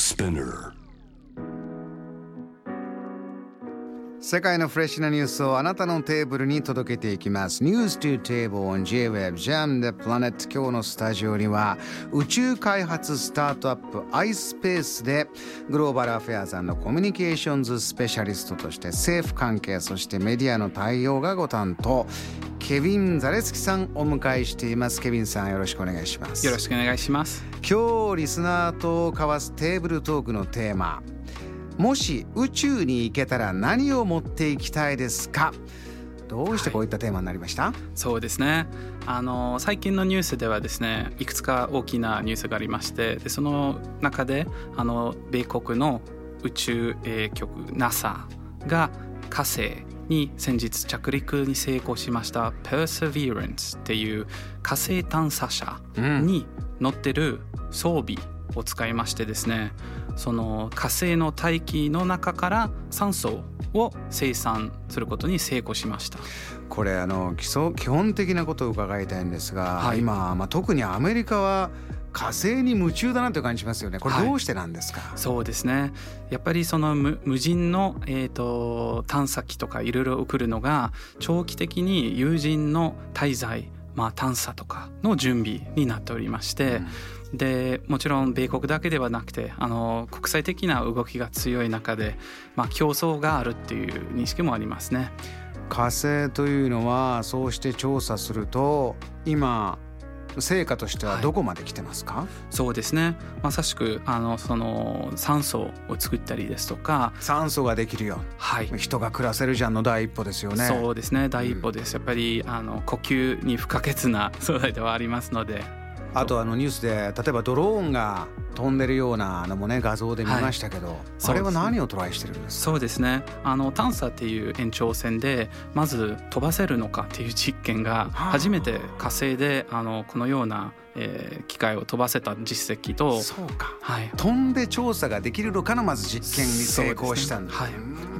Spinner 世界のフレッシュなニュースをあなたのテーブルに届けていきます。News to Table on J-Web Jam the Planet 今日のスタジオには宇宙開発スタートアップ iSpace でグローバルアフェアザンのコミュニケーションズスペシャリストとして政府関係そしてメディアの対応がご担当。ケビン・ザレスキさんお迎えしています。ケビンさんよろしくお願いします。よろしくお願いします。今日リスナーと交わすテーブルトークのテーマもし宇宙に行けたら何を持っていきたいですか？どうしてこういったテーマになりました、はい、そうですね。あの最近のニュースではですねいくつか大きなニュースがありましてでその中であの米国の宇宙、えー、局 NASA が火星に先日着陸に成功しました Perseverance っていう火星探査車に乗ってる装備を使いましてですね、その火星の大気の中から酸素を生産することに成功しました。これあの基礎基本的なことを伺いたいんですが、はい、今、まあ、特にアメリカは火星に夢中だなという感じしますよね。これどうしてなんですか？はい、そうですね。やっぱりその無人のえっ、ー、と探査機とかいろいろ送るのが長期的に有人の滞在、まあ探査とかの準備になっておりまして。うんでもちろん米国だけではなくてあの国際的な動きが強い中で、まあ、競争があるっていう認識もありますね。火星というのはそうして調査すると今成果としてはどこまで来てますか、はい、そうですね。まさしくあのその酸素を作ったりですとか。酸素ができるよ、はい、人が暮らせるじゃんの第一歩ですよね。そうですね。第一歩です、うん、やっぱりあの呼吸に不可欠な素材ではありますので。あとあのニュースで例えばドローンが飛んでるようなのもね画像で見ましたけど、はい、それは何をトライしてるんですか？そうですね。あの探査っていう延長線でまず飛ばせるのかっていう実験が初めて火星であのこのようなえー、機械を飛ばせた実績とそうか、はい、飛んで調査ができるのかのまず実験に成功したんだ、ね、はい、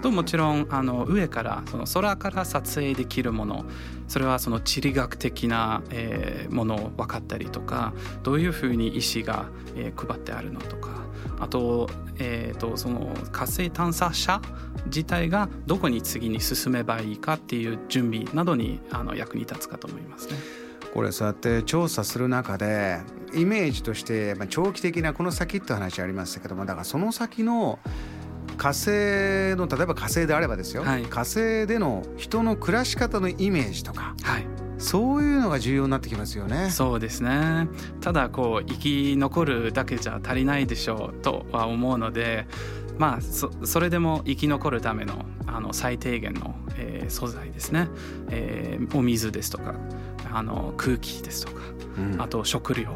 ともちろんあの上からその空から撮影できるものそれはその地理学的な、えー、ものを分かったりとかどういうふうに石が、えー、配ってあるのとかあと,、えーと、その火星探査車自体がどこに次に進めばいいかっていう準備などにあの役に立つかと思いますね。これそうやって調査する中でイメージとして長期的なこの先って話ありましたけどもだからその先の火星の例えば火星であればですよ、はい、火星での人の暮らし方のイメージとか、はい、そういうのが重要になってきますよね。そうですねただこう生き残るだけじゃ足りないでしょうとは思うのでまあそそれでも生き残るためのあの最低限の、えー、素材ですね、えー、お水ですとかあの空気ですとか、うん、あと食料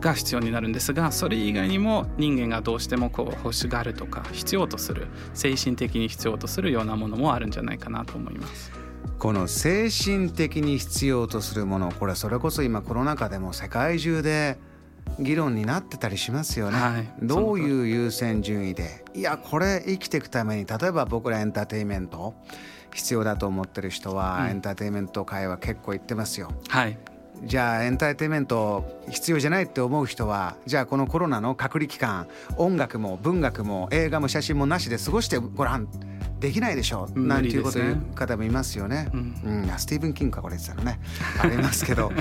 が必要になるんですがそれ以外にも人間がどうしてもこう欲しがるとか必要とする精神的に必要とするようなものもあるんじゃないかなと思います。この精神的に必要とするものこれそれこそ今コロナ禍でも世界中で議論になってたりしますよね、はい、どういう優先順位でいやこれ生きていくために例えば僕らエンターテインメント必要だと思ってる人は、エンターテインメント界は結構言ってますよ。はい。じゃあエンターテインメント必要じゃないって思う人はじゃあこのコロナの隔離期間音楽も文学も映画も写真もなしで過ごしてごらんできないでしょう、なんていうこと言う方もいますよね。うん、うん、スティーブン・キングかこれ言ってたのねありますけど。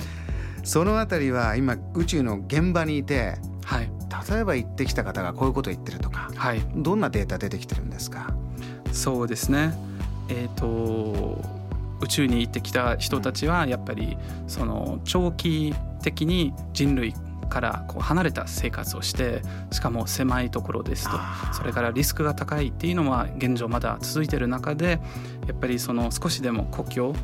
その辺りは今宇宙の現場にいて、はい、例えば行ってきた方がこういうことを言ってるとか、はい、どんなデータ出てきてるんですか？そうですね。えっ、ー、と宇宙に行ってきた人たちはやっぱりその長期的に人類からこう離れた生活をしてしかも狭いところですと。それからリスクが高いっていうのは現状まだ続いてる中でやっぱりその少しでも故郷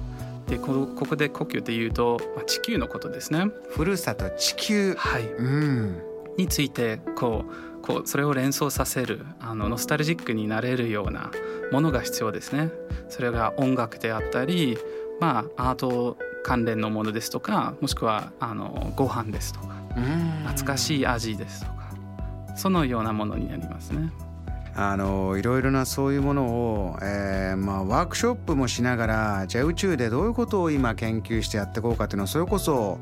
でこここで故郷でいうと、まあ、地球のことですね。ふるさと地球、はい。うん、についてこうこうそれを連想させるあのノスタルジックになれるようなものが必要ですね。それが音楽であったり、まあ、アート関連のものですとかもしくはあのご飯ですとか懐かしい味ですとかそのようなものになりますね。あのいろいろなそういうものを、えーまあ、ワークショップもしながらじゃあ宇宙でどういうことを今研究してやっていこうかっていうのはそれこそ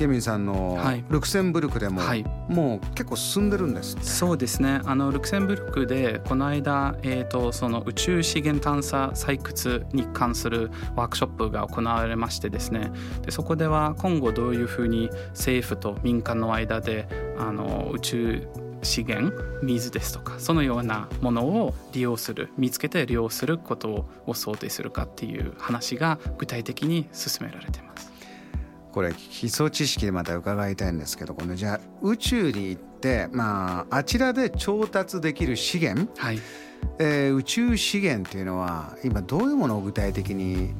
ケミンさんのルクセンブルクでも、はい、もう結構進んでるんですそうですね。あのルクセンブルクでこの間、えーと、その宇宙資源探査採掘に関するワークショップが行われましてですね。でそこでは今後どういうふうに政府と民間の間であの宇宙資源水ですとかそのようなものを利用する見つけて利用することを想定するかっていう話が具体的に進められています。これ基礎知識でまた伺いたいんですけどこのじゃあ宇宙に行ってまああちらで調達できる資源、はい。えー、宇宙資源っていうのは今どういうものを具体的に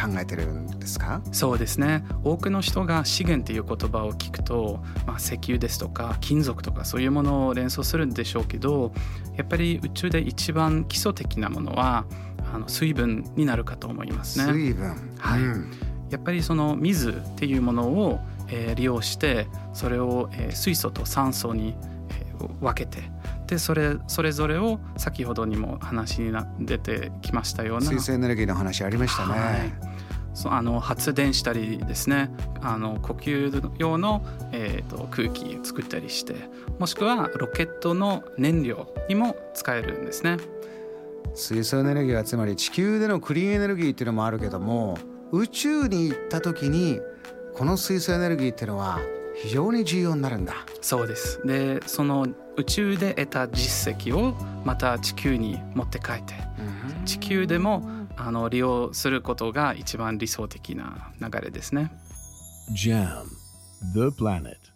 考えてるんですか？そうですね。多くの人が資源っていう言葉を聞くと、まあ、石油ですとか金属とかそういうものを連想するんでしょうけどやっぱり宇宙で一番基礎的なものはあの水分になるかと思いますね。水分、はい、うん、やっぱりその水っていうものを、えー、利用してそれを、えー、水素と酸素に、えー、分けてでそれそれぞれを先ほどにも話に出てきましたような水素エネルギーの話ありましたね。はいあの発電したりですねあの呼吸用の、えーと、空気作ったりしてもしくはロケットの燃料にも使えるんですね水素エネルギーはつまり地球でのクリーンエネルギーっていうのもあるけども宇宙に行った時にこの水素エネルギーっていうのは非常に重要になるんだ。そうです。でその宇宙で得た実績をまた地球に持って帰って、うん、地球でもあの利用することが一番理想的な流れですね。JAM The Planet